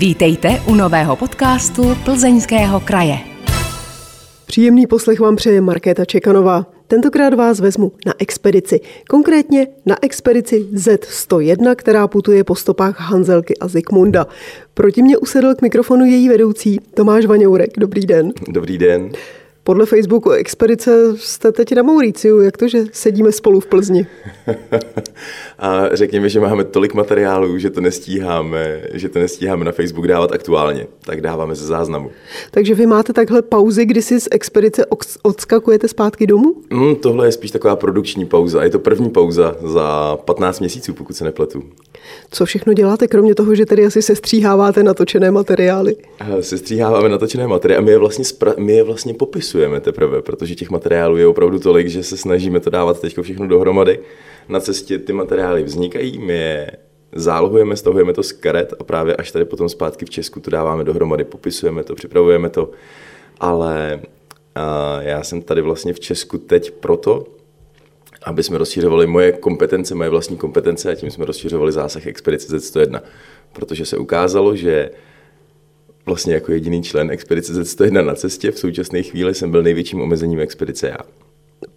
Vítejte u nového podcastu Plzeňského kraje. Příjemný poslech vám přeje Markéta Čekanová. Tentokrát vás vezmu na expedici. Konkrétně na expedici Z101, která putuje po stopách Hanzelky a Zikmunda. Proti mě usedl k mikrofonu její vedoucí Tomáš Vaňourek. Dobrý den. Dobrý den. Podle Facebooku Expedice jste teď na Mauriciu. Jak to, že sedíme spolu v Plzni? a řekněme, že máme tolik materiálů, že to nestíháme, že to nestíháme na Facebook dávat aktuálně. Tak dáváme ze záznamu. Takže vy máte takhle pauzy, kdy si z Expedice odskakujete zpátky domů? Mm, tohle je spíš taková produkční pauza. Je to první pauza za 15 měsíců, pokud se nepletu. Co všechno děláte, kromě toho, že tedy asi sestříháváte natočené materiály? Sestříháváme natočené materiály a my je vlastně, spra- my je vlastně popisujeme teprve, protože těch materiálů je opravdu tolik, že se snažíme to dávat teď všechno dohromady. Na cestě ty materiály vznikají, my je zálohujeme, stahujeme to z karet a právě až tady potom zpátky v Česku to dáváme dohromady, popisujeme to, připravujeme to. Ale já jsem tady vlastně v Česku teď proto, aby jsme rozšiřovali moje kompetence, moje vlastní kompetence a tím jsme rozšiřovali zásah Expedice Z101. Protože se ukázalo, že vlastně jako jediný člen Expedice Z101 na cestě v současné chvíli jsem byl největším omezením expedice já.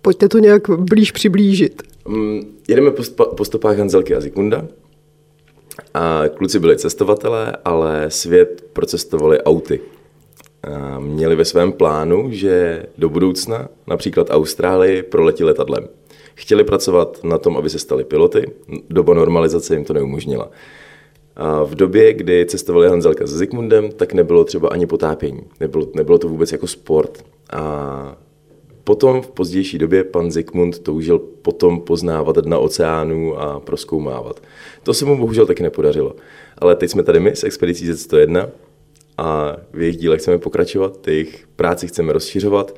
Pojďte to nějak blíž přiblížit. Um, jedeme po, po stopách Hanzelky a Zikmunda. A kluci byli cestovatelé, ale svět procestovali auty. A měli ve svém plánu, že do budoucna, například Austrálii, proletí letadlem. Chtěli pracovat na tom, aby se stali piloty, doba normalizace jim to neumožnila. A v době, kdy cestovali Hanzelka s Zikmundem, tak nebylo třeba ani potápění. Nebylo, nebylo to vůbec jako sport. A potom v pozdější době pan Zikmund toužil potom poznávat dna oceánů a proskoumávat. To se mu bohužel taky nepodařilo. Ale teď jsme tady my s expedicí Z101 a v jejich dílech chceme pokračovat, jejich práci chceme rozšiřovat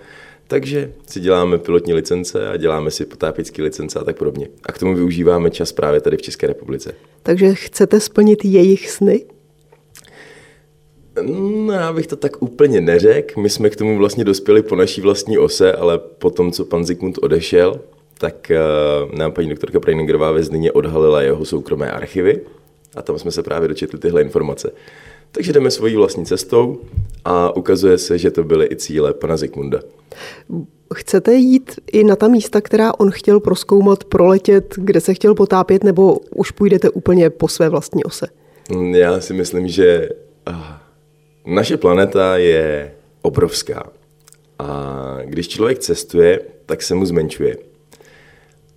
takže si děláme pilotní licence a děláme si potápěcké licence a tak podobně. A k tomu využíváme čas právě tady v České republice. Takže chcete splnit jejich sny? No, já bych to tak úplně neřekl. My jsme k tomu vlastně dospěli po naší vlastní ose, ale po tom, co pan Zikmund odešel, tak uh, nám paní doktorka Preiningerová ve Zdyně odhalila jeho soukromé archivy a tam jsme se právě dočetli tyhle informace. Takže jdeme svojí vlastní cestou a ukazuje se, že to byly i cíle pana Zikmunda. Chcete jít i na ta místa, která on chtěl proskoumat, proletět, kde se chtěl potápět, nebo už půjdete úplně po své vlastní ose? Já si myslím, že naše planeta je obrovská. A když člověk cestuje, tak se mu zmenšuje.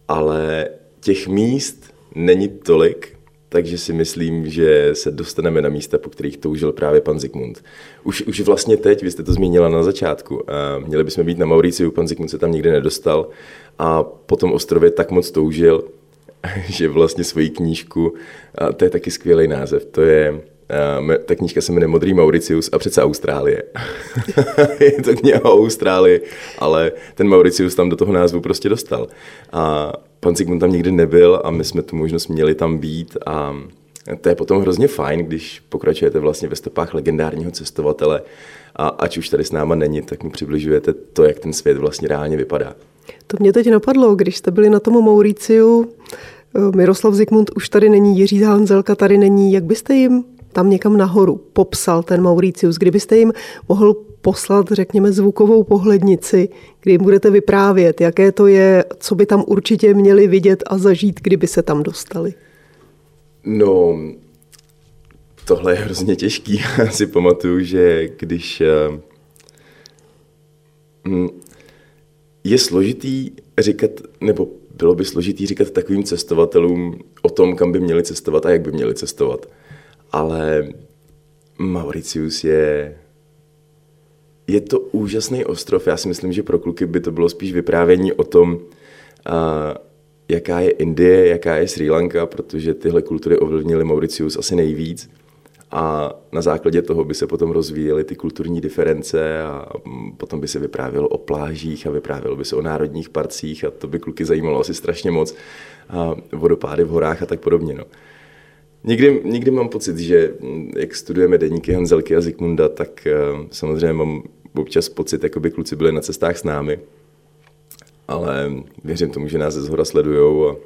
Ale těch míst není tolik, takže si myslím, že se dostaneme na místa, po kterých toužil právě pan Zikmund. Už, už vlastně teď, vy jste to zmínila na začátku, měli bychom být na Mauriciu, pan Zikmund se tam nikdy nedostal a po tom ostrově tak moc toužil, že vlastně svoji knížku, a to je taky skvělý název, to je ta knížka se jmenuje Modrý Mauricius a přece Austrálie. je to kniha o Austrálii, ale ten Mauricius tam do toho názvu prostě dostal. A pan Sigmund tam nikdy nebyl a my jsme tu možnost měli tam být a to je potom hrozně fajn, když pokračujete vlastně ve stopách legendárního cestovatele a ať už tady s náma není, tak mu přibližujete to, jak ten svět vlastně reálně vypadá. To mě teď napadlo, když jste byli na tom Mauriciu, Miroslav Zikmund už tady není, Jiří Hanzelka tady není, jak byste jim tam někam nahoru popsal ten Mauricius, kdybyste jim mohl poslat, řekněme, zvukovou pohlednici, kdy jim budete vyprávět, jaké to je, co by tam určitě měli vidět a zažít, kdyby se tam dostali? No, tohle je hrozně těžký. Já si pamatuju, že když eh, mm, je složitý říkat, nebo bylo by složitý říkat takovým cestovatelům o tom, kam by měli cestovat a jak by měli cestovat. Ale Mauritius je je to úžasný ostrov. Já si myslím, že pro kluky by to bylo spíš vyprávění o tom, uh, jaká je Indie, jaká je Sri Lanka, protože tyhle kultury ovlivnily Mauritius asi nejvíc. A na základě toho by se potom rozvíjely ty kulturní diference a potom by se vyprávělo o plážích a vyprávělo by se o národních parcích a to by kluky zajímalo asi strašně moc. A vodopády v horách a tak podobně. No. Někdy, někdy mám pocit, že jak studujeme deníky Hanzelky a Zikmunda, tak uh, samozřejmě mám občas pocit, jako by kluci byli na cestách s námi. Ale věřím tomu, že nás ze zhora sledujou a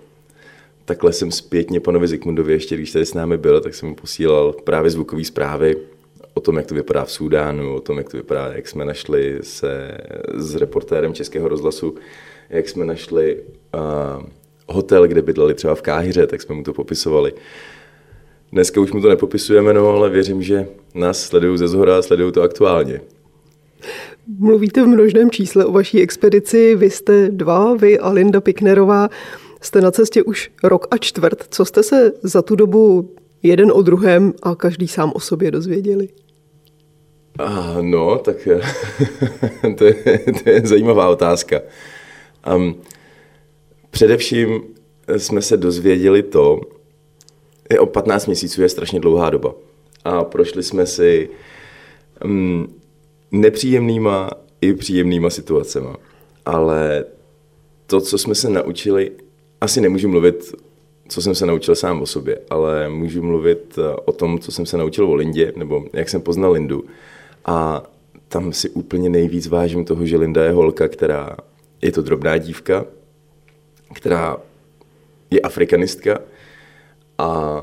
takhle jsem zpětně panovi Zikmundovi, ještě když tady s námi byl, tak jsem mu posílal právě zvukové zprávy o tom, jak to vypadá v Súdánu, o tom, jak to vypadá, jak jsme našli se s reportérem Českého rozhlasu, jak jsme našli uh, hotel, kde bydleli třeba v Káhyře, tak jsme mu to popisovali. Dneska už mu to nepopisujeme, no, ale věřím, že nás sledují ze zhora a sledují to aktuálně. Mluvíte v množném čísle o vaší expedici, vy jste dva, vy a Linda Piknerová. Jste na cestě už rok a čtvrt. Co jste se za tu dobu jeden o druhém a každý sám o sobě dozvěděli? A no, tak to je, to je zajímavá otázka. Um, především jsme se dozvěděli to, o 15 měsíců je strašně dlouhá doba. A prošli jsme si um, nepříjemnýma i příjemnýma situacemi. Ale to, co jsme se naučili, asi nemůžu mluvit, co jsem se naučil sám o sobě, ale můžu mluvit eh, o tom, co jsem se naučil o Lindě, nebo jak jsem poznal Lindu. A tam si úplně nejvíc vážím toho, že Linda je holka, která je to drobná dívka, která je afrikanistka a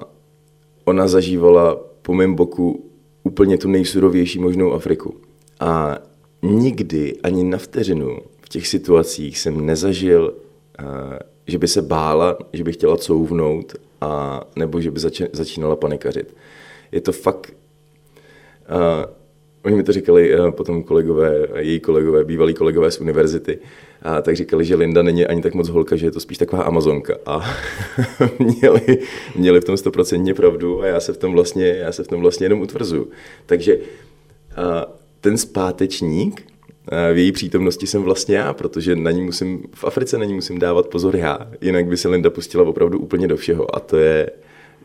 ona zažívala po mém boku úplně tu nejsurovější možnou Afriku. A nikdy ani na vteřinu v těch situacích jsem nezažil, eh, že by se bála, že by chtěla couvnout, a, nebo že by začínala panikařit. Je to fakt... Uh, oni mi to říkali uh, potom kolegové, její kolegové, bývalí kolegové z univerzity, a tak říkali, že Linda není ani tak moc holka, že je to spíš taková amazonka. A měli, měli v tom stoprocentně pravdu a já se v tom vlastně, já se v tom vlastně jenom utvrzuju. Takže ten zpátečník v její přítomnosti jsem vlastně já, protože na ní musím, v Africe na ní musím dávat pozor já, jinak by se Linda pustila opravdu úplně do všeho a to je,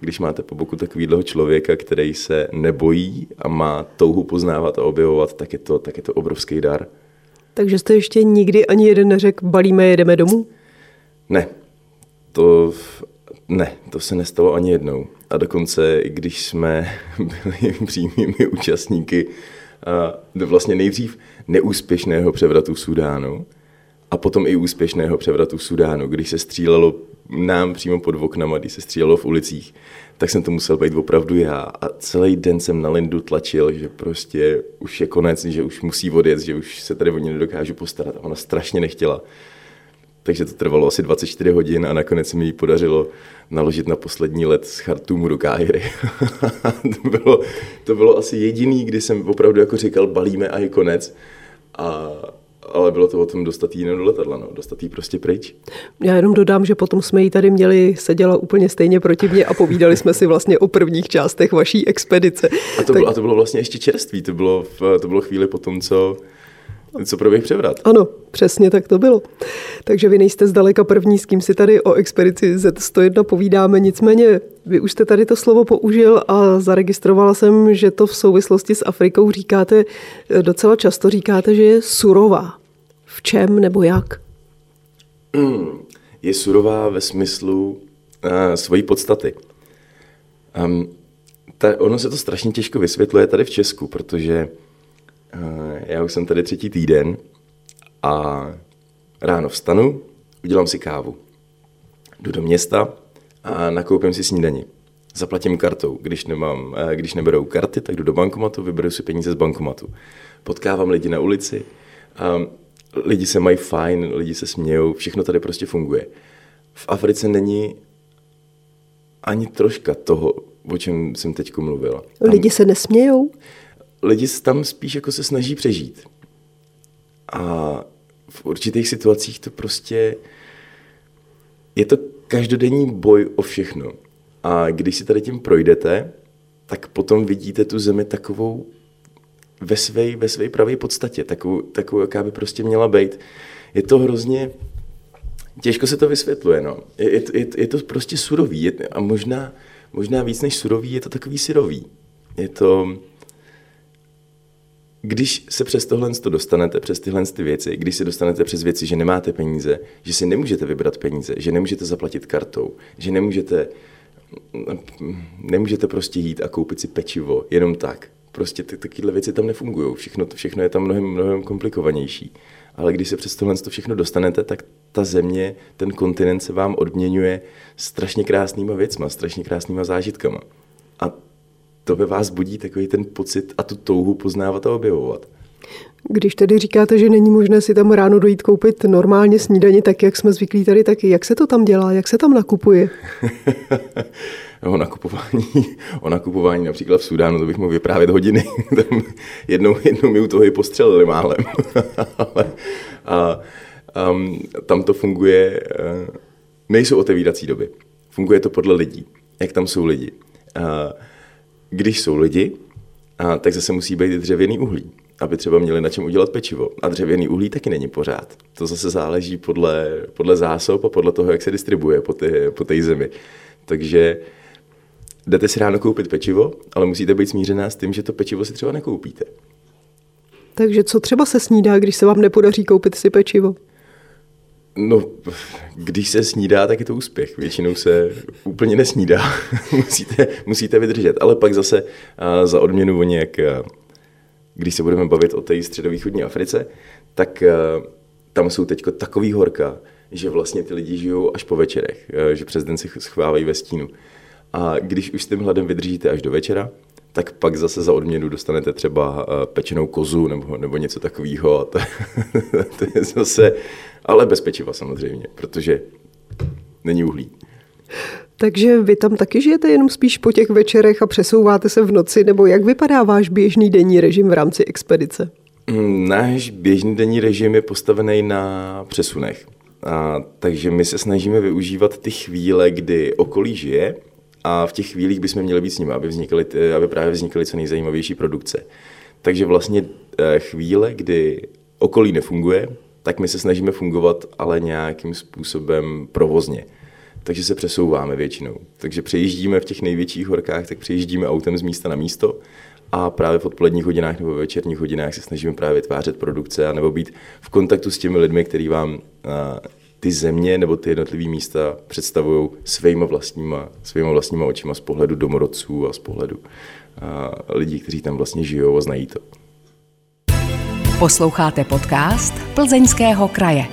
když máte po boku takového člověka, který se nebojí a má touhu poznávat a objevovat, tak je to, tak je to obrovský dar. Takže jste ještě nikdy ani jeden neřekl, balíme, jedeme domů? Ne, to ne, to se nestalo ani jednou. A dokonce, když jsme byli přímými účastníky vlastně nejdřív neúspěšného převratu v Sudánu a potom i úspěšného převratu v Sudánu, když se střílelo nám přímo pod oknama, když se střílelo v ulicích, tak jsem to musel být opravdu já. A celý den jsem na Lindu tlačil, že prostě už je konec, že už musí odjet, že už se tady o ní nedokážu postarat. A ona strašně nechtěla. Takže to trvalo asi 24 hodin a nakonec se mi ji podařilo naložit na poslední let z Chartumu do Káhyry. to, bylo, to bylo asi jediný, kdy jsem opravdu jako říkal, balíme a je konec. A, ale bylo to o tom dostat jí do letadla, no, dostat jí prostě pryč. Já jenom dodám, že potom jsme ji tady měli, seděla úplně stejně proti mě a povídali jsme si vlastně o prvních částech vaší expedice. A to, tak... bylo, a to bylo vlastně ještě čerství, to bylo, v, to bylo chvíli po tom, co co proběh převrat. Ano, přesně tak to bylo. Takže vy nejste zdaleka první, s kým si tady o expedici Z101 povídáme, nicméně vy už jste tady to slovo použil a zaregistrovala jsem, že to v souvislosti s Afrikou říkáte, docela často říkáte, že je surová. V čem nebo jak? Je surová ve smyslu uh, svojí podstaty. Um, ta, ono se to strašně těžko vysvětluje tady v Česku, protože Eh, já už jsem tady třetí týden a ráno vstanu, udělám si kávu. Jdu do města a nakoupím si snídani. Zaplatím kartou. Když, nemám, eh, když neberou karty, tak jdu do bankomatu, vyberu si peníze z bankomatu. Potkávám lidi na ulici, a lidi se mají fajn, lidi se smějou, všechno tady prostě funguje. V Africe není ani troška toho, o čem jsem teď mluvila. Tam... Lidi se nesmějou? lidi tam spíš jako se snaží přežít. A v určitých situacích to prostě je to každodenní boj o všechno. A když si tady tím projdete, tak potom vidíte tu zemi takovou ve své ve své pravé podstatě, takovou, takovou, jaká by prostě měla být. Je to hrozně, těžko se to vysvětluje, no. Je, je, je, je to prostě surový je, a možná, možná víc než surový, je to takový syrový. Je to, když se přes tohle dostanete, přes tyhle ty věci, když se dostanete přes věci, že nemáte peníze, že si nemůžete vybrat peníze, že nemůžete zaplatit kartou, že nemůžete, nemůžete prostě jít a koupit si pečivo jenom tak. Prostě ty, takovéhle věci tam nefungují. Všechno, všechno je tam mnohem, mnohem komplikovanější. Ale když se přes tohle všechno dostanete, tak ta země, ten kontinent se vám odměňuje strašně krásnýma věcma, strašně krásnýma zážitkama. A to ve vás budí takový ten pocit a tu touhu poznávat a objevovat. Když tedy říkáte, že není možné si tam ráno dojít koupit normálně snídaně, tak jak jsme zvyklí tady taky, jak se to tam dělá, jak se tam nakupuje? o nakupování, o nakupování například v Sudánu, to bych mohl vyprávět hodiny. tam jednou, jednou mi u toho i postřelili málem. Ale, a, um, tam to funguje, uh, nejsou otevírací doby. Funguje to podle lidí, jak tam jsou lidi. Uh, když jsou lidi, uh, tak zase musí být dřevěný uhlí aby třeba měli na čem udělat pečivo. A dřevěný uhlí taky není pořád. To zase záleží podle, podle zásob a podle toho, jak se distribuje po té po zemi. Takže jdete si ráno koupit pečivo, ale musíte být smířená s tím, že to pečivo si třeba nekoupíte. Takže co třeba se snídá, když se vám nepodaří koupit si pečivo? No, když se snídá, tak je to úspěch. Většinou se úplně nesnídá. musíte, musíte vydržet. Ale pak zase uh, za odměnu oni, jak uh, když se budeme bavit o té středovýchodní Africe, tak uh, tam jsou teď takový horka, že vlastně ty lidi žijou až po večerech, že přes den si schovávají ve stínu. A když už s tím hladem vydržíte až do večera, tak pak zase za odměnu dostanete třeba uh, pečenou kozu nebo, nebo něco takového. A to, to je zase, ale bez pečiva samozřejmě, protože není uhlí. Takže vy tam taky žijete jenom spíš po těch večerech a přesouváte se v noci, nebo jak vypadá váš běžný denní režim v rámci expedice? Mm, náš běžný denní režim je postavený na přesunech. A, takže my se snažíme využívat ty chvíle, kdy okolí žije a v těch chvílích bychom měli být s nimi, aby, vznikaly, aby právě vznikaly co nejzajímavější produkce. Takže vlastně eh, chvíle, kdy okolí nefunguje, tak my se snažíme fungovat, ale nějakým způsobem provozně takže se přesouváme většinou. Takže přejíždíme v těch největších horkách, tak přejíždíme autem z místa na místo a právě v odpoledních hodinách nebo večerních hodinách se snažíme právě vytvářet produkce a nebo být v kontaktu s těmi lidmi, kteří vám ty země nebo ty jednotlivé místa představují svýma vlastníma, svýma vlastníma očima z pohledu domorodců a z pohledu a lidí, kteří tam vlastně žijou a znají to. Posloucháte podcast Plzeňského kraje.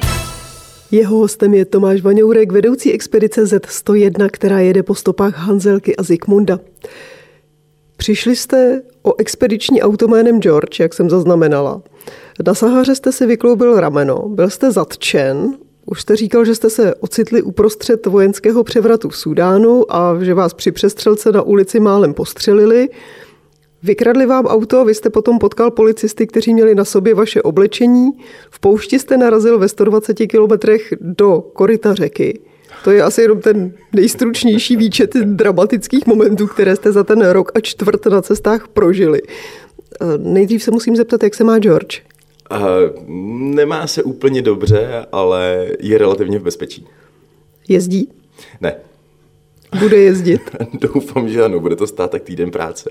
Jeho hostem je Tomáš Vaňourek, vedoucí expedice Z101, která jede po stopách Hanzelky a Zikmunda. Přišli jste o expediční auto jménem George, jak jsem zaznamenala. Na Sahaře jste si vykloubil rameno, byl jste zatčen, už jste říkal, že jste se ocitli uprostřed vojenského převratu v Sudánu a že vás při přestřelce na ulici málem postřelili. Vykradli vám auto, vy jste potom potkal policisty, kteří měli na sobě vaše oblečení. V poušti jste narazil ve 120 kilometrech do koryta řeky. To je asi jenom ten nejstručnější výčet dramatických momentů, které jste za ten rok a čtvrt na cestách prožili. Nejdřív se musím zeptat, jak se má George? Nemá se úplně dobře, ale je relativně v bezpečí. Jezdí? Ne. Bude jezdit? Doufám, že ano, bude to stát tak týden práce.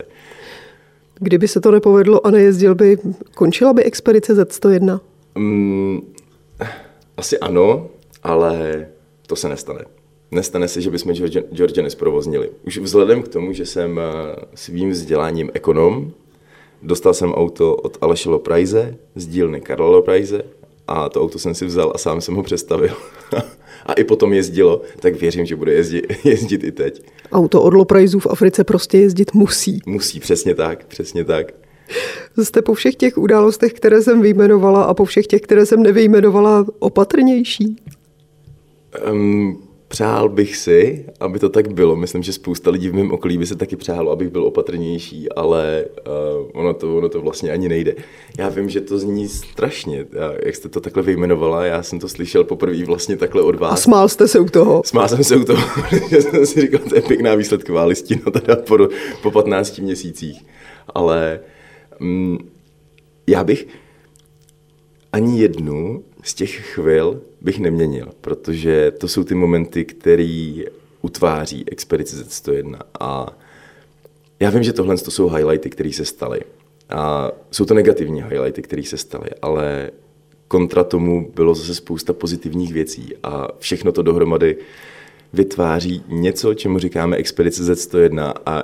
Kdyby se to nepovedlo a nejezdil by, končila by expedice Z101? Mm, asi ano, ale to se nestane. Nestane se, že bychom George, George nesprovoznili. Už vzhledem k tomu, že jsem eh, svým vzděláním ekonom, dostal jsem auto od Aleše Loprajze z dílny Karla Loprajze a to auto jsem si vzal a sám jsem ho přestavil. a i potom jezdilo, tak věřím, že bude jezdit, jezdit i teď. Auto od Loprajzů v Africe prostě jezdit musí. Musí, přesně tak, přesně tak. Jste po všech těch událostech, které jsem vyjmenovala a po všech těch, které jsem nevyjmenovala, opatrnější? Um, Přál bych si, aby to tak bylo. Myslím, že spousta lidí v mém okolí by se taky přálo, abych byl opatrnější, ale uh, ono, to, ono to vlastně ani nejde. Já vím, že to zní strašně, jak jste to takhle vyjmenovala, já jsem to slyšel poprvé vlastně takhle od vás. A smál jste se u toho? Smál jsem se u toho, že jsem si říkal, to je pěkná výsledková listina teda po, po 15 měsících. Ale um, já bych ani jednu z těch chvil bych neměnil, protože to jsou ty momenty, které utváří Expedice Z101 a já vím, že tohle to jsou highlighty, které se staly. A jsou to negativní highlighty, které se staly, ale kontra tomu bylo zase spousta pozitivních věcí a všechno to dohromady vytváří něco, čemu říkáme Expedice Z101 a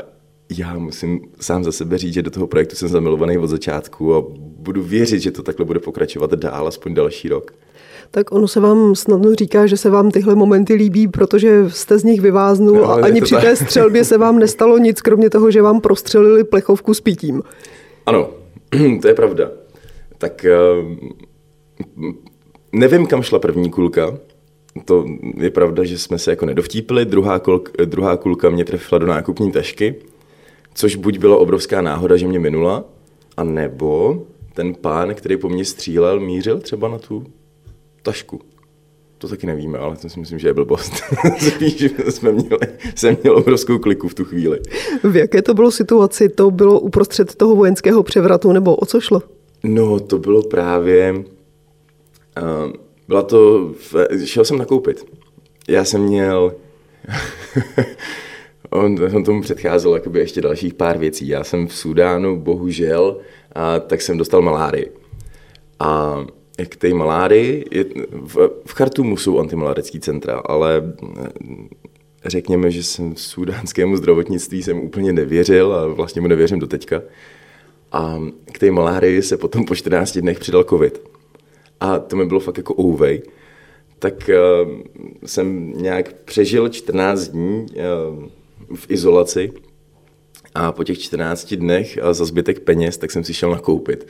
já musím sám za sebe říct, že do toho projektu jsem zamilovaný od začátku a budu věřit, že to takhle bude pokračovat dál, aspoň další rok. Tak ono se vám snadno říká, že se vám tyhle momenty líbí, protože jste z nich vyváznul no, a ani při tak. té střelbě se vám nestalo nic, kromě toho, že vám prostřelili plechovku s pitím. Ano, to je pravda. Tak eh, nevím, kam šla první kulka. To je pravda, že jsme se jako nedovtípili. Druhá, kulka, druhá kulka mě trefila do nákupní tašky, což buď byla obrovská náhoda, že mě minula, a nebo ten pán, který po mně střílel, mířil třeba na tu tašku. To taky nevíme, ale to si myslím, že je blbost. Spíš jsme měli, jsem měl obrovskou kliku v tu chvíli. V jaké to bylo situaci? To bylo uprostřed toho vojenského převratu, nebo o co šlo? No, to bylo právě... Uh, byla to... Šel jsem nakoupit. Já jsem měl... on, on tomu předcházel jakoby ještě dalších pár věcí. Já jsem v Sudánu, bohužel, a tak jsem dostal malárii. A k té malárii, je, v, v Chartumu jsou antimalárické centra, ale eh, řekněme, že jsem v sudánskému zdravotnictví jsem úplně nevěřil a vlastně mu nevěřím do teďka. A k té malárii se potom po 14 dnech přidal covid. A to mi bylo fakt jako ouvej. Tak uh, jsem nějak přežil 14 dní uh, v izolaci a po těch 14 dnech za zbytek peněz, tak jsem si šel nakoupit.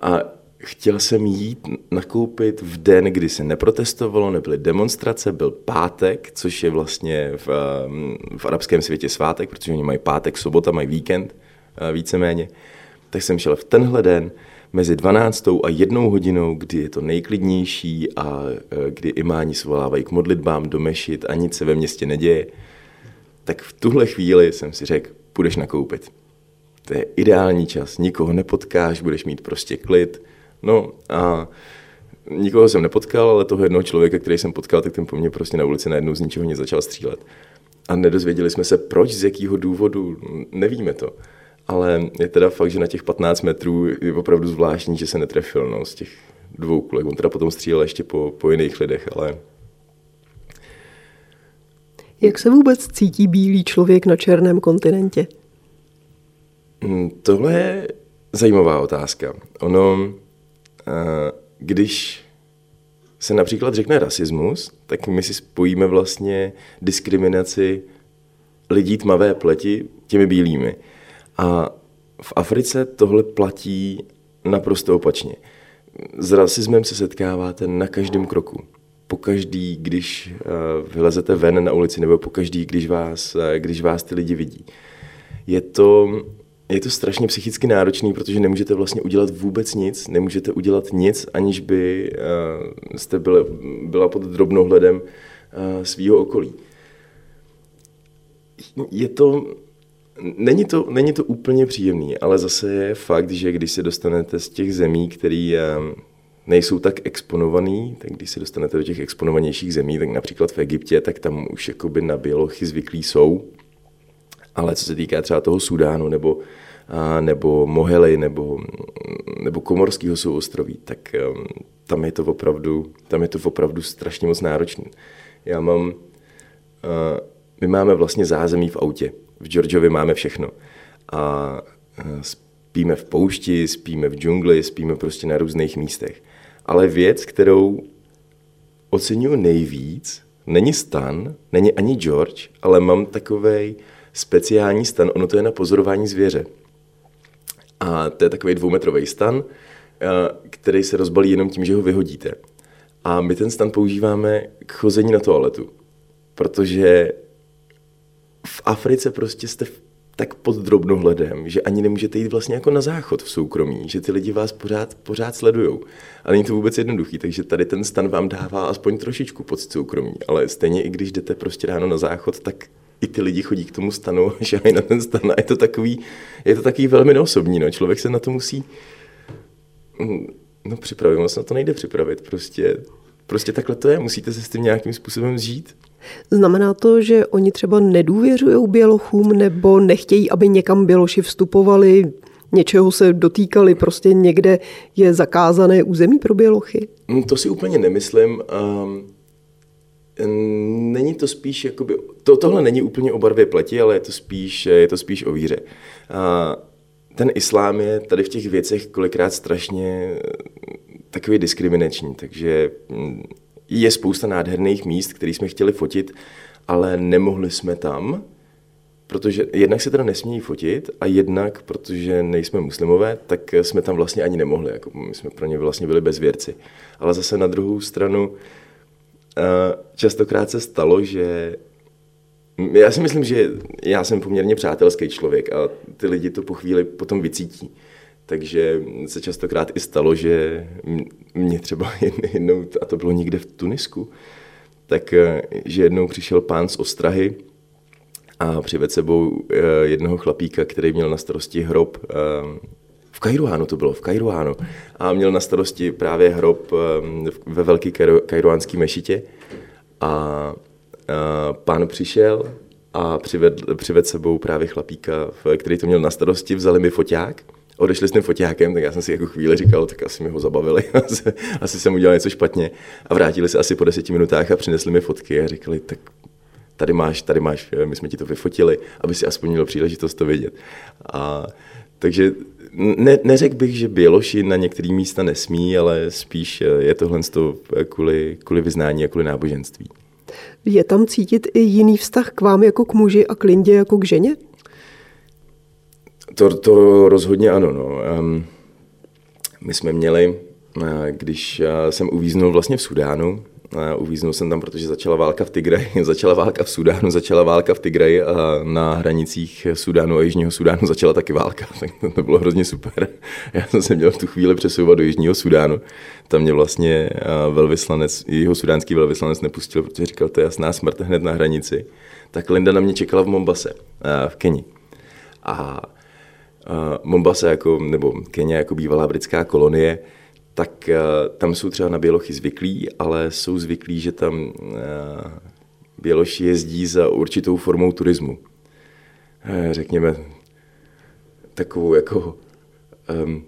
A chtěl jsem jít nakoupit v den, kdy se neprotestovalo, nebyly demonstrace, byl pátek, což je vlastně v, eh, v arabském světě svátek, protože oni mají pátek, sobota, mají víkend eh, víceméně. Tak jsem šel v tenhle den mezi 12. a jednou hodinou, kdy je to nejklidnější a eh, kdy imáni svolávají k modlitbám do mešit a nic se ve městě neděje, tak v tuhle chvíli jsem si řekl, půjdeš nakoupit. To je ideální čas, nikoho nepotkáš, budeš mít prostě klid, No a nikoho jsem nepotkal, ale toho jednoho člověka, který jsem potkal, tak ten po mně prostě na ulici najednou z ničeho nic začal střílet. A nedozvěděli jsme se, proč, z jakého důvodu, nevíme to. Ale je teda fakt, že na těch 15 metrů je opravdu zvláštní, že se netrefil no, z těch dvou kulek. On teda potom střílel ještě po, po jiných lidech, ale... Jak se vůbec cítí bílý člověk na černém kontinentě? Hmm, tohle je zajímavá otázka. Ono, Eh, když se například řekne rasismus, tak my si spojíme vlastně diskriminaci lidí tmavé pleti těmi bílými. A v Africe tohle platí naprosto opačně. S rasismem se setkáváte na každém kroku. Po každý, když eh, vylezete ven na ulici, nebo po každý, když vás, eh, když vás ty lidi vidí. Je to je to strašně psychicky náročný, protože nemůžete vlastně udělat vůbec nic, nemůžete udělat nic, aniž by uh, jste byli, byla pod drobnohledem svýho okolí. Je to, není to, není to úplně příjemný, ale zase je fakt, že když se dostanete z těch zemí, které uh, nejsou tak exponovaný, tak když se dostanete do těch exponovanějších zemí, tak například v Egyptě, tak tam už jakoby na bělochy zvyklí jsou, ale co se týká třeba toho Sudánu nebo, a, nebo Mohely nebo, nebo Komorského souostroví, tak um, tam je to opravdu, tam je to opravdu strašně moc náročné. Já mám, my máme vlastně zázemí v autě. V Georgiovi máme všechno. A spíme v poušti, spíme v džungli, spíme prostě na různých místech. Ale věc, kterou oceňuji nejvíc, není stan, není ani George, ale mám takovej speciální stan, ono to je na pozorování zvěře. A to je takový dvoumetrový stan, eh, který se rozbalí jenom tím, že ho vyhodíte. A my ten stan používáme k chození na toaletu, protože v Africe prostě jste tak pod drobnohledem, že ani nemůžete jít vlastně jako na záchod v soukromí, že ty lidi vás pořád, pořád sledujou. A není to vůbec jednoduchý, takže tady ten stan vám dává aspoň trošičku pod soukromí, ale stejně i když jdete prostě ráno na záchod, tak i ty lidi chodí k tomu stanu, šahají na ten stan a je to takový, je to takový velmi neosobní, no. Člověk se na to musí, no připravit, moc na to nejde připravit, prostě, prostě takhle to je, musíte se s tím nějakým způsobem zžít. Znamená to, že oni třeba nedůvěřují bělochům nebo nechtějí, aby někam běloši vstupovali, něčeho se dotýkali, prostě někde je zakázané území pro bělochy? Mm, to si úplně nemyslím. Um, Není to spíš, jakoby, to, tohle není úplně o barvě pleti, ale je to spíš, je to spíš o víře. A ten islám je tady v těch věcech kolikrát strašně eh, takový diskriminační, takže mm, je spousta nádherných míst, které jsme chtěli fotit, ale nemohli jsme tam, protože jednak se teda nesmějí fotit a jednak, protože nejsme muslimové, tak jsme tam vlastně ani nemohli, jako my jsme pro ně vlastně byli bezvěrci. Ale zase na druhou stranu eh, častokrát se stalo, že já si myslím, že já jsem poměrně přátelský člověk a ty lidi to po chvíli potom vycítí. Takže se častokrát i stalo, že mě třeba jednou, a to bylo někde v Tunisku, tak eh, že jednou přišel pán z Ostrahy a přived sebou eh, jednoho chlapíka, který měl na starosti hrob eh, v Kairuánu to bylo, v Kairuánu. A měl na starosti právě hrob ve velké kairuánské mešitě. A pán přišel a přived, přived sebou právě chlapíka, který to měl na starosti, vzali mi foťák odešli s tím foťákem, tak já jsem si jako chvíli říkal, tak asi mi ho zabavili, asi, jsem udělal něco špatně. A vrátili se asi po deseti minutách a přinesli mi fotky a říkali, tak tady máš, tady máš, my jsme ti to vyfotili, aby si aspoň měl příležitost to vidět. A, takže ne, neřekl bych, že Běloši na některé místa nesmí, ale spíš je tohle kvůli, kvůli vyznání a kvůli náboženství. Je tam cítit i jiný vztah k vám jako k muži a k Lindě jako k ženě? To, to rozhodně ano. No. Um, my jsme měli, když jsem uvíznul vlastně v Sudánu, uvíznul jsem tam, protože začala válka v Tigraji, začala válka v Sudánu, začala válka v Tigraji a na hranicích Sudánu a Jižního Sudánu začala taky válka, tak to, to bylo hrozně super. Já jsem se měl v tu chvíli přesouvat do Jižního Sudánu. Tam mě vlastně velvyslanec, jeho sudánský velvyslanec nepustil, protože říkal, to je jasná smrt hned na hranici. Tak Linda na mě čekala v Mombase, v Keni. A Mombasa jako, nebo Kenya jako bývalá britská kolonie, tak uh, tam jsou třeba na bělochy zvyklí, ale jsou zvyklí, že tam uh, běloši jezdí za určitou formou turismu. Uh, řekněme takovou jako um,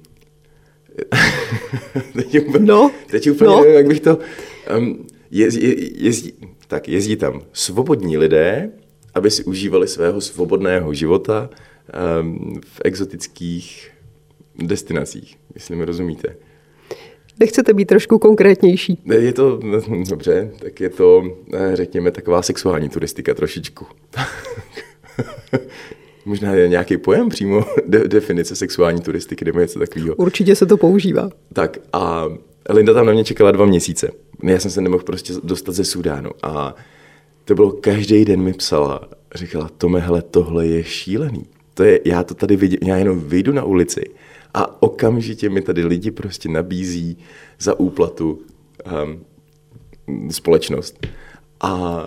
teď úplně, no, teď úplně no. nevím, jak bych to... Um, je, je, jezdí, tak jezdí tam svobodní lidé, aby si užívali svého svobodného života, v exotických destinacích, jestli mi rozumíte. Nechcete být trošku konkrétnější? Je to, dobře, tak je to, eh, řekněme, taková sexuální turistika trošičku. Možná je nějaký pojem přímo, de, definice sexuální turistiky nebo něco takového. Určitě se to používá. Tak a Linda tam na mě čekala dva měsíce. Já jsem se nemohl prostě dostat ze Sudánu a to bylo každý den mi psala, říkala, Tome, hele, tohle je šílený to je, já to tady vidím, já jenom vyjdu na ulici a okamžitě mi tady lidi prostě nabízí za úplatu um, společnost. A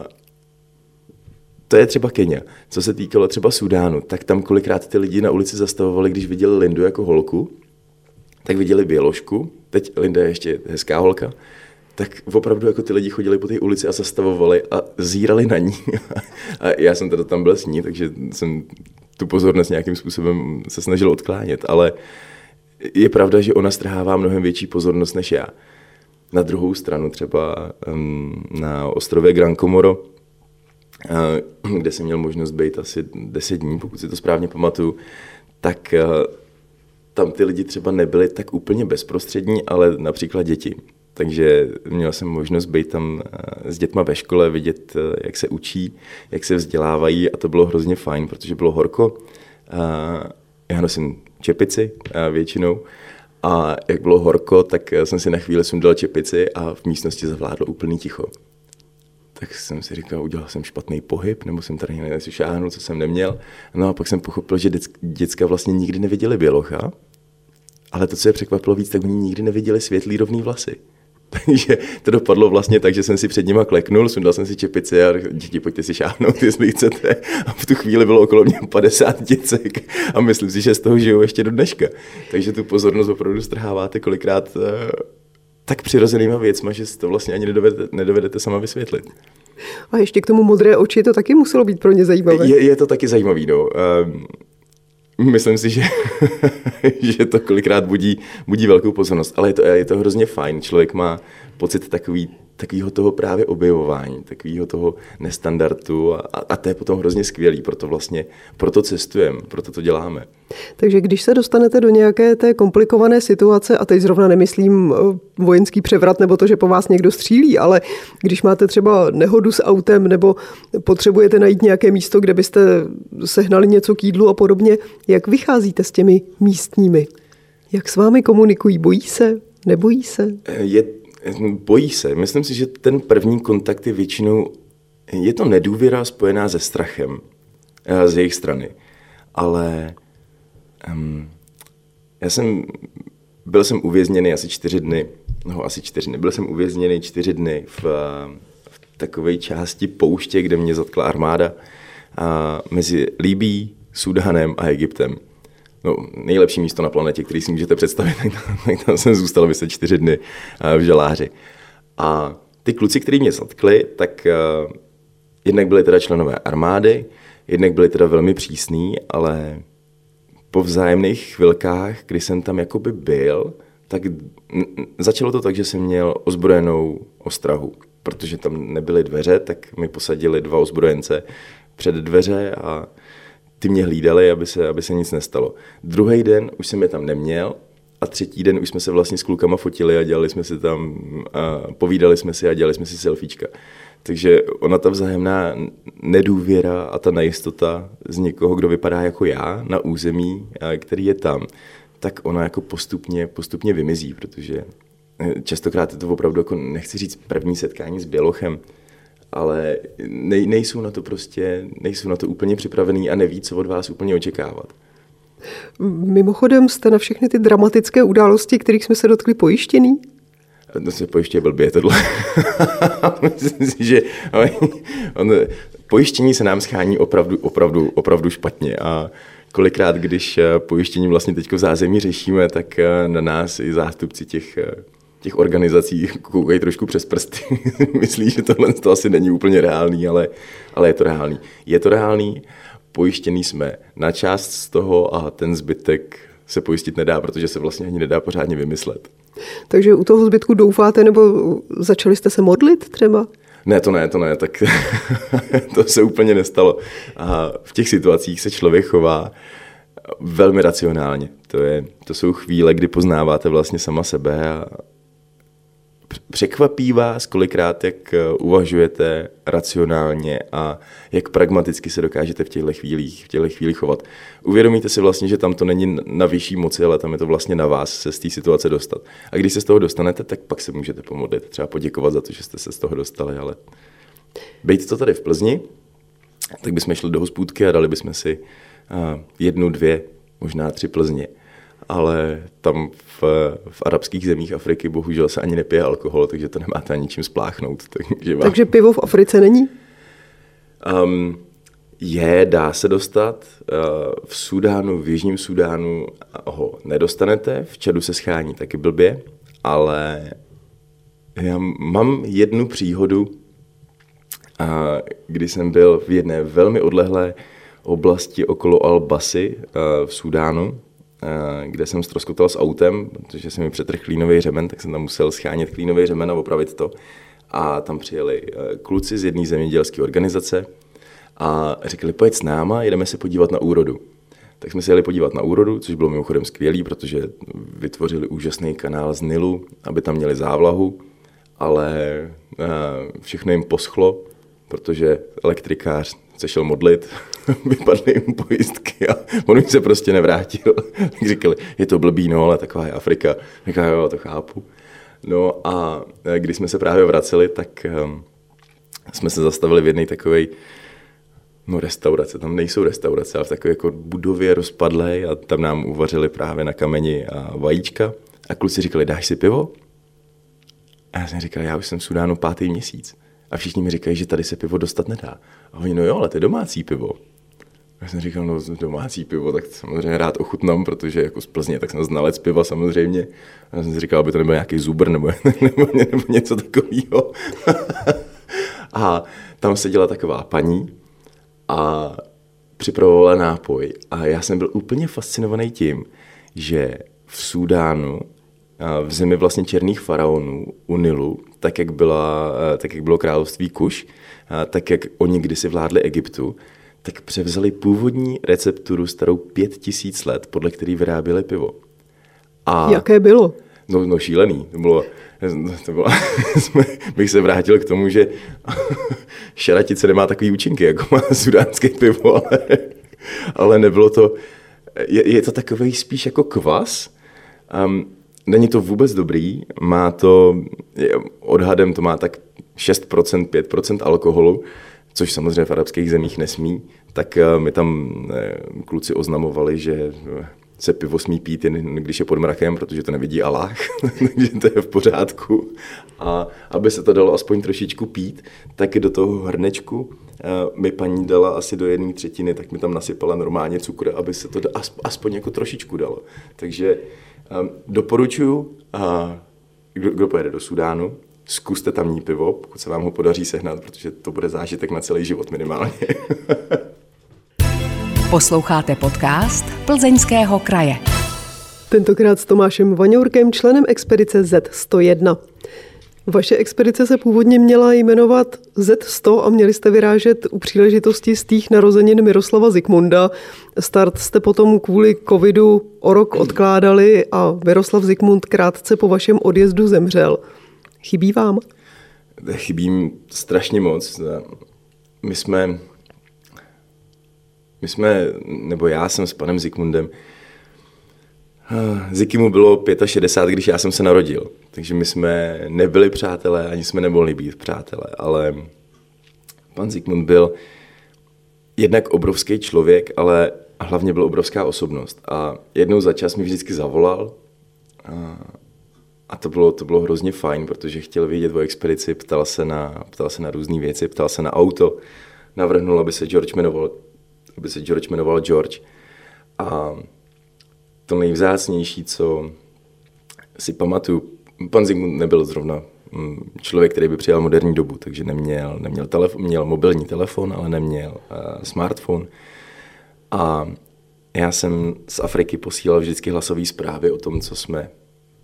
to je třeba Kenia. Co se týkalo třeba Sudánu, tak tam kolikrát ty lidi na ulici zastavovali, když viděli Lindu jako holku, tak viděli běložku, teď Linda je ještě hezká holka, tak opravdu jako ty lidi chodili po té ulici a zastavovali a zírali na ní. a já jsem teda tam byl s ní, takže jsem tu pozornost nějakým způsobem se snažil odklánět, ale je pravda, že ona strhává mnohem větší pozornost než já. Na druhou stranu třeba na ostrově Gran Comoro, uh, kde jsem měl možnost být asi 10 dní, pokud si to správně pamatuju, tak uh, tam ty lidi třeba nebyli tak úplně bezprostřední, ale například děti. Takže měl jsem možnost být tam eh, s dětma ve škole, vidět, eh, jak se učí, jak se vzdělávají a to bylo hrozně fajn, protože bylo horko. Já nosím čepici eh, většinou a jak bylo horko, tak jsem si na chvíli sundal čepici a v místnosti zavládlo úplný ticho. Tak jsem si říkal, udělal jsem špatný pohyb, nebo jsem tady něco šáhnul, co jsem neměl. No a pak jsem pochopil, že děcka vlastně nikdy neviděli bělocha, ale to, co je překvapilo víc, tak oni nikdy neviděli světlý rovný vlasy. Takže to dopadlo vlastně tak, že jsem si před nima kleknul, sundal jsem si čepici a děti, pojďte si šáhnout, jestli chcete. A v tu chvíli bylo okolo mě 50 děcek a myslím si, že z toho žiju ještě do dneška. Takže tu pozornost opravdu strháváte kolikrát eh, tak přirozenýma věcma, že si to vlastně ani nedovedete, nedovedete sama vysvětlit. A ještě k tomu modré oči, to taky muselo být pro ně zajímavé. Je, je to taky zajímavý, no. Um, Myslím si, že, že to kolikrát budí, budí velkou pozornost, ale je to, je to hrozně fajn. Člověk má pocit takový takového toho právě objevování, takového toho nestandardu a, a to je potom hrozně skvělý, proto vlastně, proto cestujeme, proto to děláme. Takže když se dostanete do nějaké té komplikované situace, a teď zrovna nemyslím eh, vojenský převrat nebo to, že po vás někdo střílí, ale když máte třeba nehodu s autem nebo potřebujete najít nějaké místo, kde byste sehnali něco k jídlu a podobně, jak vycházíte s těmi místními? Jak s vámi komunikují? Bojí se? Nebojí se? Je, bojí se. Myslím si, že ten první kontakt je většinou, je to nedůvěra spojená se strachem eh, z jejich strany. Ale um, já jsem, byl jsem uvězněný asi čtyři dny, no asi čtyři dny, byl jsem uvězněný čtyři dny v, v takové části pouště, kde mě zatkla armáda a mezi Líbí, Sudánem a Egyptem no, nejlepší místo na planetě, který si můžete představit, tak tam jsem zůstal vyse čtyři dny eh, v želáři. A ty kluci, kteří mě zatkli, tak uh, jednak byli teda členové armády, jednak byli teda velmi přísní, ale po vzájemných chvilkách, kdy jsem tam jakoby byl, tak začalo to tak, že jsem měl ozbrojenou ostrahu. Protože tam nebyly dveře, tak mi posadili dva ozbrojence před dveře a ty mě hlídali, aby se, aby se nic nestalo. Druhý den už jsem je tam neměl a třetí den už jsme se vlastně s klukama fotili a dělali jsme si tam, a povídali jsme si a dělali jsme si selfiečka. Takže ona ta vzájemná nedůvěra a ta nejistota z někoho, kdo vypadá jako já na území, který je tam, tak ona jako postupně, postupně vymizí, protože eh, častokrát je to opravdu jako, nechci říct první setkání s Bělochem, ale nej, nejsou na to prostě, nejsou na to úplně připravený a neví, co od vás úplně očekávat. Mimochodem jste na všechny ty dramatické události, kterých jsme se dotkli, pojištěný? To se pojišťuje blbě tohle. Myslím si, že on, pojištění se nám schání opravdu, opravdu, opravdu špatně a kolikrát, když pojištění vlastně teď v zázemí řešíme, tak na nás i zástupci těch těch organizací koukají trošku přes prsty. Myslí, že tohle to asi není úplně reálný, ale, ale je to reálný. Je to reálný, pojištěný jsme na část z toho a ten zbytek se pojistit nedá, protože se vlastně ani nedá pořádně vymyslet. Takže u toho zbytku doufáte, nebo začali jste se modlit třeba? Ne, to ne, to ne, tak to se úplně nestalo. A v těch situacích se člověk chová velmi racionálně. To, je, to jsou chvíle, kdy poznáváte vlastně sama sebe a, překvapí vás kolikrát, jak eh, uvažujete racionálně a jak pragmaticky se dokážete v těchto chvílích, v těchto chvílích chovat. Uvědomíte si vlastně, že tam to není na vyšší moci, ale tam je to vlastně na vás se z té situace dostat. A když se z toho dostanete, tak pak se můžete pomodlit, třeba poděkovat za to, že jste se z toho dostali, ale bejt to tady v Plzni, tak bychom šli do hospůdky a dali bychom si uh, jednu, dvě, možná tři Plzně ale tam v, v arabských zemích Afriky bohužel se ani nepije alkohol, takže to nemáte ani čím spláchnout. Takže, vám... takže pivo v Africe není? Um, je, dá se dostat. Uh, v Sudánu, v Jižním Sudánu ho nedostanete, v Čadu se schání taky blbě, ale já mám jednu příhodu, kdy jsem byl v jedné velmi odlehlé oblasti okolo Al-Basy uh, v Sudánu, Eh, kde jsem ztroskotal s autem, protože jsem mi přetrhl klínový řemen, tak jsem tam musel schánět klínový řemen a opravit to. A tam přijeli eh, kluci z jedné zemědělské organizace a řekli, pojď s náma, jedeme se podívat na úrodu. Tak jsme se jeli podívat na úrodu, což bylo mimochodem skvělý, protože vytvořili úžasný kanál z Nilu, aby tam měli závlahu, ale eh, všechno jim poschlo, protože elektrikář se šel modlit, vypadly jim pojistky a on už se prostě nevrátil. tak říkali, je to blbý, no, ale taková je Afrika. Říká, jo, to chápu. No a eh, když jsme se právě vraceli, tak um, jsme se zastavili v jedné takové no restaurace, tam nejsou restaurace, ale v takové jako budově rozpadlé a tam nám uvařili právě na kameni a vajíčka a kluci říkali, dáš si pivo? A já jsem říkal, já už jsem v Sudánu pátý měsíc. A všichni mi říkají, že tady se pivo dostat nedá. A oni, no jo, ale to je domácí pivo. Já jsem říkal, no domácí pivo, tak samozřejmě rád ochutnám, protože jako z Plzně, tak jsem znalec piva samozřejmě. A já jsem si říkal, aby to nebyl nějaký zubr nebo, nebo, nebo něco takového. a tam seděla taková paní a připravovala nápoj. A já jsem byl úplně fascinovaný tím, že v Súdánu v zemi vlastně černých faraonů u Nilu, tak jak, byla, tak jak bylo království Kuš, tak jak oni kdysi vládli Egyptu, tak převzali původní recepturu starou pět tisíc let, podle který vyráběli pivo. A Jaké bylo? No, no šílený. To bylo, to bylo, bych se vrátil k tomu, že šaratice nemá takový účinky, jako má sudánské pivo, ale, ale nebylo to, je, je to takový spíš jako kvas. Um, není to vůbec dobrý, má to, odhadem to má tak 6%, 5% alkoholu, což samozřejmě v arabských zemích nesmí, tak uh, mi tam eh, kluci oznamovali, že se pivo smí pít, jen když je pod mrakem, protože to nevidí Allah, takže to je v pořádku. A aby se to dalo aspoň trošičku pít, tak do toho hrnečku eh, mi paní dala asi do jedné třetiny, tak mi tam nasypala normálně cukr, aby se to aspoň jako trošičku dalo. Takže um, doporučuji, uh, kdo, kdo pojede do Sudánu, zkuste tamní pivo, pokud se vám ho podaří sehnat, protože to bude zážitek na celý život minimálně. Posloucháte podcast Plzeňského kraje. Tentokrát s Tomášem Vaňourkem, členem expedice Z101. Vaše expedice se původně měla jmenovat Z100 a měli jste vyrážet u příležitosti z tých narozenin Miroslava Zikmunda. Start jste potom kvůli covidu o rok odkládali a Miroslav Zikmund krátce po vašem odjezdu zemřel. Chybí vám? Chybím strašně moc. My jsme my jsme, nebo já jsem s panem Zikmundem, Zikimu bylo 65, když já jsem se narodil, takže my jsme nebyli přátelé, ani jsme nemohli být přátelé, ale pan Zikmund byl jednak obrovský člověk, ale hlavně byl obrovská osobnost. A jednou za čas mi vždycky zavolal a, a to, bylo, to bylo hrozně fajn, protože chtěl vědět o expedici, ptal se na, ptal se na různé věci, ptal se na auto, navrhnul, aby se George jmenoval aby se George jmenoval George. A to nejvzácnější, co si pamatuju, pan Zygmunt nebyl zrovna mm, člověk, který by přijal moderní dobu, takže neměl, neměl telefon, měl mobilní telefon, ale neměl uh, smartphone. A já jsem z Afriky posílal vždycky hlasové zprávy o tom, co jsme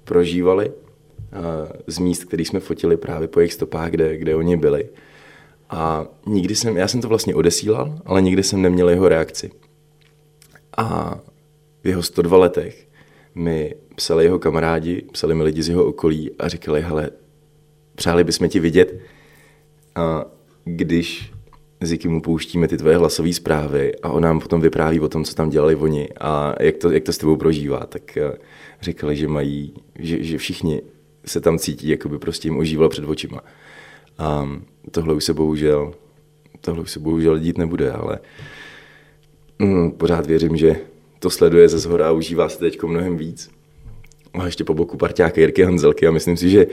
prožívali uh, z míst, které jsme fotili právě po jejich stopách, kde, kde oni byli. A nikdy jsem, já jsem to vlastně odesílal, ale nikdy jsem neměl jeho reakci. A v jeho 102 letech mi psali jeho kamarádi, psali mi lidi z jeho okolí a říkali, hele, přáli bychom ti vidět, a když Ziky mu pouštíme ty tvoje hlasové zprávy a on nám potom vypráví o tom, co tam dělali oni a jak to, jak to s tebou prožívá, tak eh, říkali, že mají, že, že všichni se tam cítí, jako by prostě jim ožíval před očima. A tohle už se bohužel, tohle už se bohužel dít nebude, ale mm, pořád věřím, že to sleduje ze zhora a užívá se teď mnohem víc. A ještě po boku parťáka Jirky Hanzelky a myslím si, že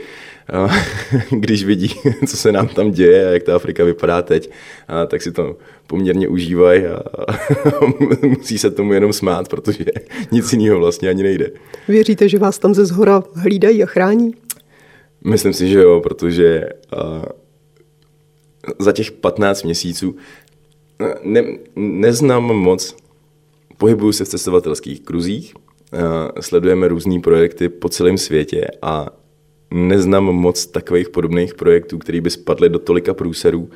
a, když vidí, co se nám tam děje a jak ta Afrika vypadá teď, a, tak si to poměrně užívají a, a musí se tomu jenom smát, protože nic jiného vlastně ani nejde. Věříte, že vás tam ze zhora hlídají a chrání? Myslím si, že jo, protože za těch 15 měsíců ne, neznám moc, pohybuju se v cestovatelských kruzích, uh, sledujeme různé projekty po celém světě a neznám moc takových podobných projektů, které by spadly do tolika průserů,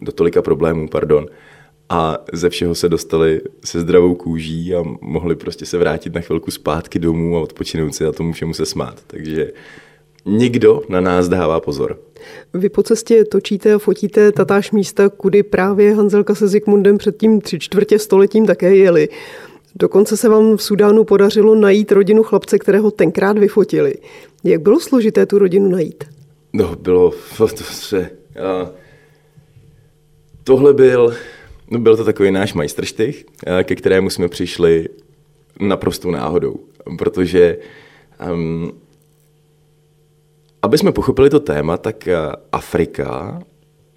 do tolika problémů, pardon, a ze všeho se dostali se zdravou kůží a mohli prostě se vrátit na chvilku zpátky domů a odpočinout si a tomu všemu se smát. Takže Nikdo na nás dává pozor. Vy po cestě točíte a fotíte tatáž místa, kudy právě Hanzelka se Zikmundem před tím tři čtvrtě stoletím také jeli. Dokonce se vám v Sudánu podařilo najít rodinu chlapce, kterého tenkrát vyfotili. Jak bylo složité tu rodinu najít? No, bylo to se... A, tohle byl, no byl to takový náš majstrštych, ke kterému jsme přišli naprosto náhodou, protože um, aby jsme pochopili to téma, tak eh, Afrika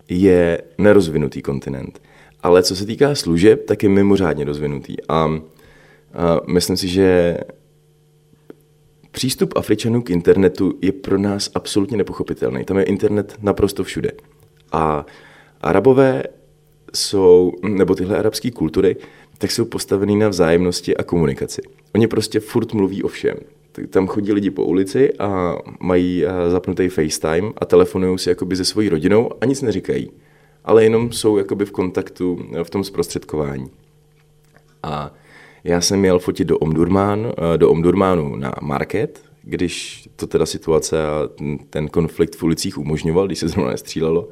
je nerozvinutý kontinent. Ale co se týká služeb, tak je mimořádně rozvinutý. A, a myslím si, že přístup Afričanů k internetu je pro nás absolutně nepochopitelný. Tam je internet naprosto všude. A Arabové jsou, nebo tyhle arabské kultury, tak jsou postavený na vzájemnosti a komunikaci. Oni prostě furt mluví o všem tam chodí lidi po ulici a mají zapnutý FaceTime a telefonují si jakoby se svojí rodinou a nic neříkají. Ale jenom jsou jakoby v kontaktu v tom zprostředkování. A já jsem měl fotit do Omdurman, do Omdurmánu na market, když to teda situace a ten konflikt v ulicích umožňoval, když se zrovna nestřílelo,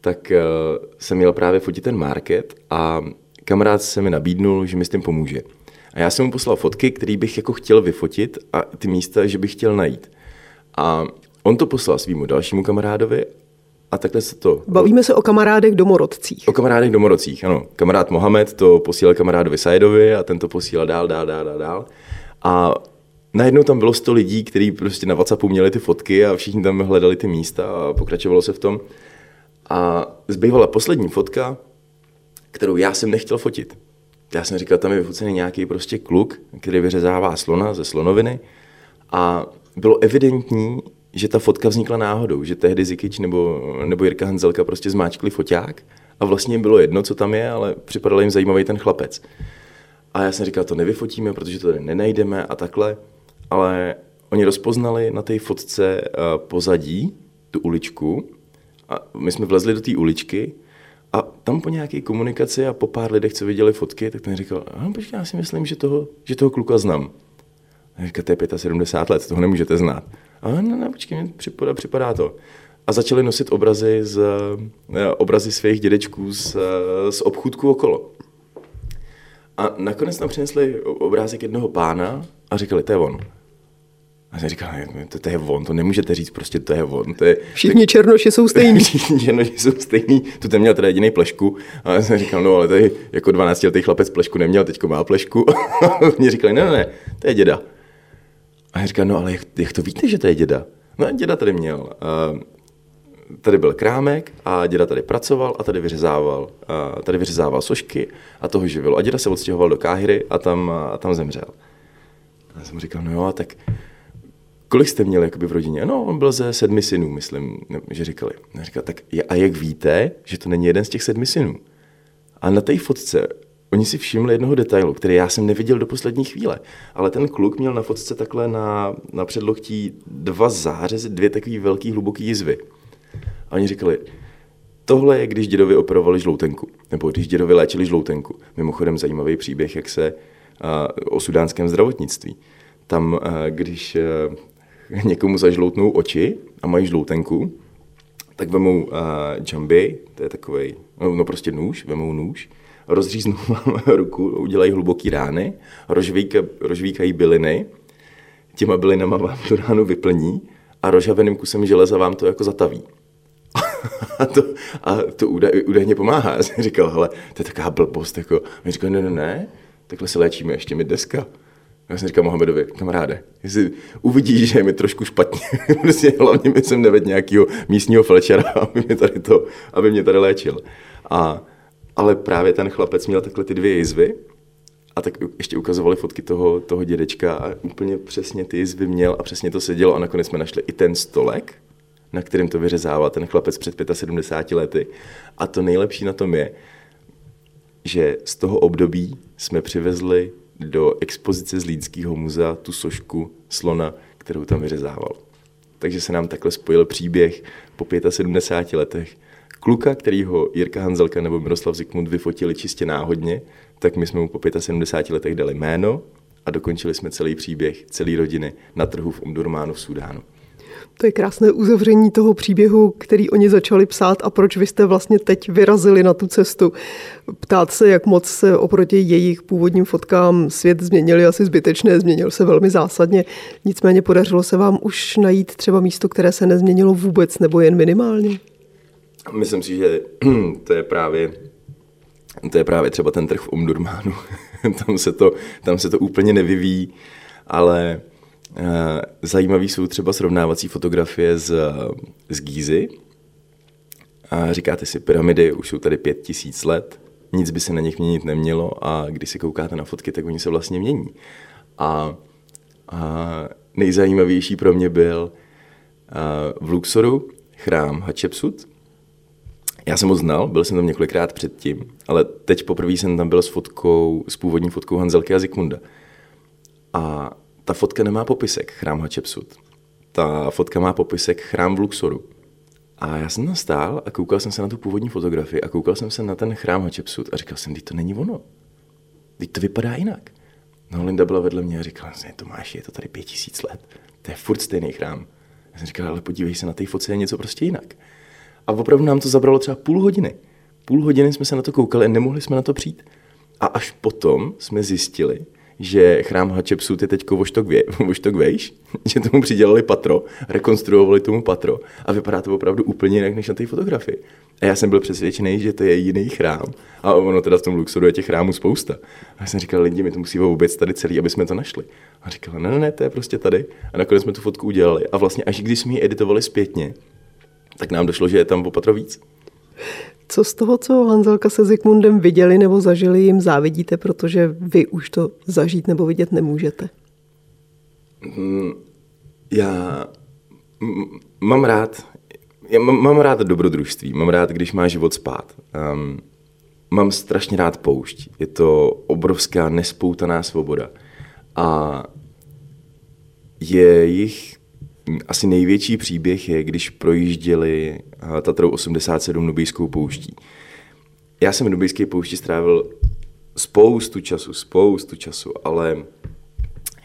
tak jsem měl právě fotit ten market a kamarád se mi nabídnul, že mi s tím pomůže. A já jsem mu poslal fotky, které bych jako chtěl vyfotit a ty místa, že bych chtěl najít. A on to poslal svýmu dalšímu kamarádovi a takhle se to... Bavíme se o kamarádech domorodcích. O kamarádech domorodcích, ano. Kamarád Mohamed to posílal kamarádovi Sajedovi a ten to posílal dál, dál, dál, dál, dál. A najednou tam bylo sto lidí, kteří prostě na WhatsAppu měli ty fotky a všichni tam hledali ty místa a pokračovalo se v tom. A zbývala poslední fotka, kterou já jsem nechtěl fotit. Já jsem říkal, tam je vyfocený nějaký prostě kluk, který vyřezává slona ze slonoviny a bylo evidentní, že ta fotka vznikla náhodou, že tehdy Zikič nebo, nebo Jirka Hanzelka prostě zmáčkli foťák a vlastně jim bylo jedno, co tam je, ale připadal jim zajímavý ten chlapec. A já jsem říkal, to nevyfotíme, protože to tady nenajdeme a takhle, ale oni rozpoznali na té fotce uh, pozadí, tu uličku a my jsme vlezli do té uličky a tam po nějaké komunikaci a po pár lidech, co viděli fotky, tak ten říkal, a počkej, já si myslím, že toho, že toho kluka znám. A říká, to je 75 let, toho nemůžete znát. A no, no, počkej, mi připadá, připadá to. A začali nosit obrazy, z, eh, obrazy svých dědečků z, eh, z obchůdku okolo. A nakonec nám přinesli obrázek jednoho pána a říkali, to je on. A jsem říkal, to, to je on, to nemůžete říct, prostě to je on. To je, Všichni to, černoši jsou stejní. Všichni černoši jsou stejní. Tu ten měl teda jediný plešku. A já jsem říkal, no ale tady jako 12 letý chlapec plešku neměl, teďko má plešku. A oni říkali, ne, ne, ne, to je děda. A já říkal, no ale jak, jak to víte, že to je děda? No děda tady měl. Uh, tady byl krámek a děda tady pracoval a tady vyřezával, uh, tady vyřezával sošky a toho živil. A děda se odstěhoval do Káhyry a tam, a tam zemřel. A já jsem říkal, no jo, tak kolik jste měli jakoby v rodině? No, on byl ze sedmi synů, myslím, že říkali. A říkal, tak a jak víte, že to není jeden z těch sedmi synů? A na té fotce oni si všimli jednoho detailu, který já jsem neviděl do poslední chvíle. Ale ten kluk měl na fotce takhle na, na předloktí dva zářezy, dvě takové velké hluboké jizvy. A oni říkali, tohle je, když dědovi operovali žloutenku, nebo když dědovi léčili žloutenku. Mimochodem zajímavý příběh, jak se uh, o sudánském zdravotnictví. Tam, když někomu zažloutnou oči a mají žloutenku, tak vemou uh, džamby, to je takový, no, no prostě nůž, vemou nůž, rozříznou vám ruku, udělají hluboký rány, rozvíka, rozvíkají byliny, těma bylinama vám tu ránu vyplní a rozhaveným kusem železa vám to jako zataví. a to, a to údaj, údajně pomáhá. Já jsem říkal, hele, to je taková blbost. Jako. A říkal, ne, ne, ne, takhle se léčíme ještě mi dneska. Já jsem říkal Mohamedovi, kamaráde, jestli uvidíš, že je mi trošku špatně, prostě hlavně mi jsem nevedl nějakého místního felčera, aby mě tady, to, aby mě tady léčil. A, ale právě ten chlapec měl takhle ty dvě jizvy a tak ještě ukazovali fotky toho, toho dědečka a úplně přesně ty jizvy měl a přesně to sedělo a nakonec jsme našli i ten stolek, na kterém to vyřezával ten chlapec před 75 lety. A to nejlepší na tom je, že z toho období jsme přivezli do expozice z Lídského muzea tu sošku slona, kterou tam vyřezával. Takže se nám takhle spojil příběh po 75 letech. Kluka, kterýho Jirka Hanzelka nebo Miroslav Zikmund vyfotili čistě náhodně, tak my jsme mu po 75 letech dali jméno a dokončili jsme celý příběh celé rodiny na trhu v Omdurmánu v Sudánu. To je krásné uzavření toho příběhu, který oni začali psát a proč vy jste vlastně teď vyrazili na tu cestu. Ptát se, jak moc se oproti jejich původním fotkám svět změnil, asi zbytečné, změnil se velmi zásadně. Nicméně podařilo se vám už najít třeba místo, které se nezměnilo vůbec nebo jen minimálně? Myslím si, že to je právě to je právě třeba ten trh v Omdurmánu. tam, se to, tam se to úplně nevyvíjí, ale zajímavý jsou třeba srovnávací fotografie z, z Gízy. A říkáte si, pyramidy už jsou tady pět tisíc let, nic by se na nich měnit nemělo a když se koukáte na fotky, tak oni se vlastně mění. A, a nejzajímavější pro mě byl uh, v Luxoru chrám Hatshepsut. Já jsem ho znal, byl jsem tam několikrát předtím, ale teď poprvé jsem tam byl s fotkou, s původní fotkou Hanzelky a Zikmunda. A ta fotka nemá popisek chrám Hatshepsut. Ta fotka má popisek chrám v Luxoru. A já jsem tam stál a koukal jsem se na tu původní fotografii a koukal jsem se na ten chrám Hatshepsut a říkal jsem, to není ono. Teď to vypadá jinak. No Linda byla vedle mě a říkala, že Tomáš, je to tady pět tisíc let. To je furt stejný chrám. Já jsem říkal, ale podívej se, na té fotce je něco prostě jinak. A opravdu nám to zabralo třeba půl hodiny. Půl hodiny jsme se na to koukali a nemohli jsme na to přijít. A až potom jsme zjistili, že chrám Hatshepsut je teď voštok, vě, voštok vejš, že tomu přidělali patro, rekonstruovali tomu patro a vypadá to opravdu úplně jinak než na té fotografii. A já jsem byl přesvědčený, že to je jiný chrám. A ono teda v tom Luxoru je těch chrámů spousta. A já jsem říkal, lidi, my to musíme vůbec tady celý, aby jsme to našli. A říkal, ne, ne, ne, to je prostě tady. A nakonec jsme tu fotku udělali. A vlastně až když jsme ji editovali zpětně, tak nám došlo, že je tam o patro víc. Co z toho, co Hanzelka se Zikmundem viděli nebo zažili, jim závidíte, protože vy už to zažít nebo vidět nemůžete? Mm, já mám rád, já mám rád dobrodružství, mám rád, když má život spát. Um, mám strašně rád poušť. Je to obrovská nespoutaná svoboda. A je jich asi největší příběh je, když projížděli eh, Tatrou 87 Nubijskou pouští. Já jsem v Nubijské poušti strávil spoustu času, spoustu času, ale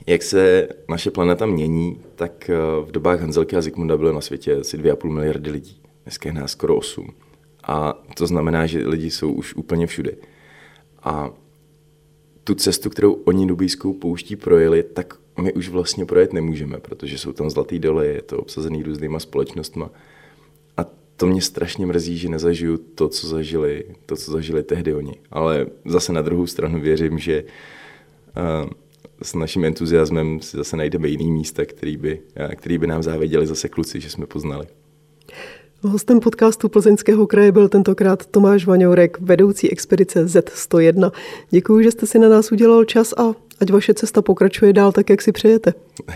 jak se naše planeta mění, tak eh, v dobách Hanzelky a Zikmunda bylo na světě asi 2,5 miliardy lidí. Dneska je nás skoro 8. A to znamená, že lidi jsou už úplně všude. A tu cestu, kterou oni Nubijskou pouští projeli, tak my už vlastně projet nemůžeme, protože jsou tam zlatý doly, je to obsazený různýma společnostma. A to mě strašně mrzí, že nezažiju to, co zažili, to, co zažili tehdy oni. Ale zase na druhou stranu věřím, že uh, s naším entuziasmem si zase najdeme jiný místa, který by, uh, který by nám záviděli zase kluci, že jsme poznali. Hostem podcastu Plzeňského kraje byl tentokrát Tomáš Vaňourek, vedoucí expedice Z101. Děkuji, že jste si na nás udělal čas a ať vaše cesta pokračuje dál tak, jak si přejete.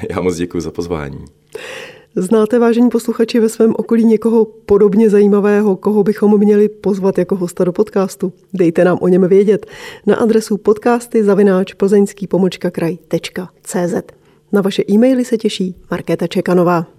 Já moc děkuji za pozvání. Znáte, vážení posluchači, ve svém okolí někoho podobně zajímavého, koho bychom měli pozvat jako hosta do podcastu? Dejte nám o něm vědět na adresu podcasty zavináč plzeňský kraj.cz. Na vaše e-maily se těší Markéta Čekanová.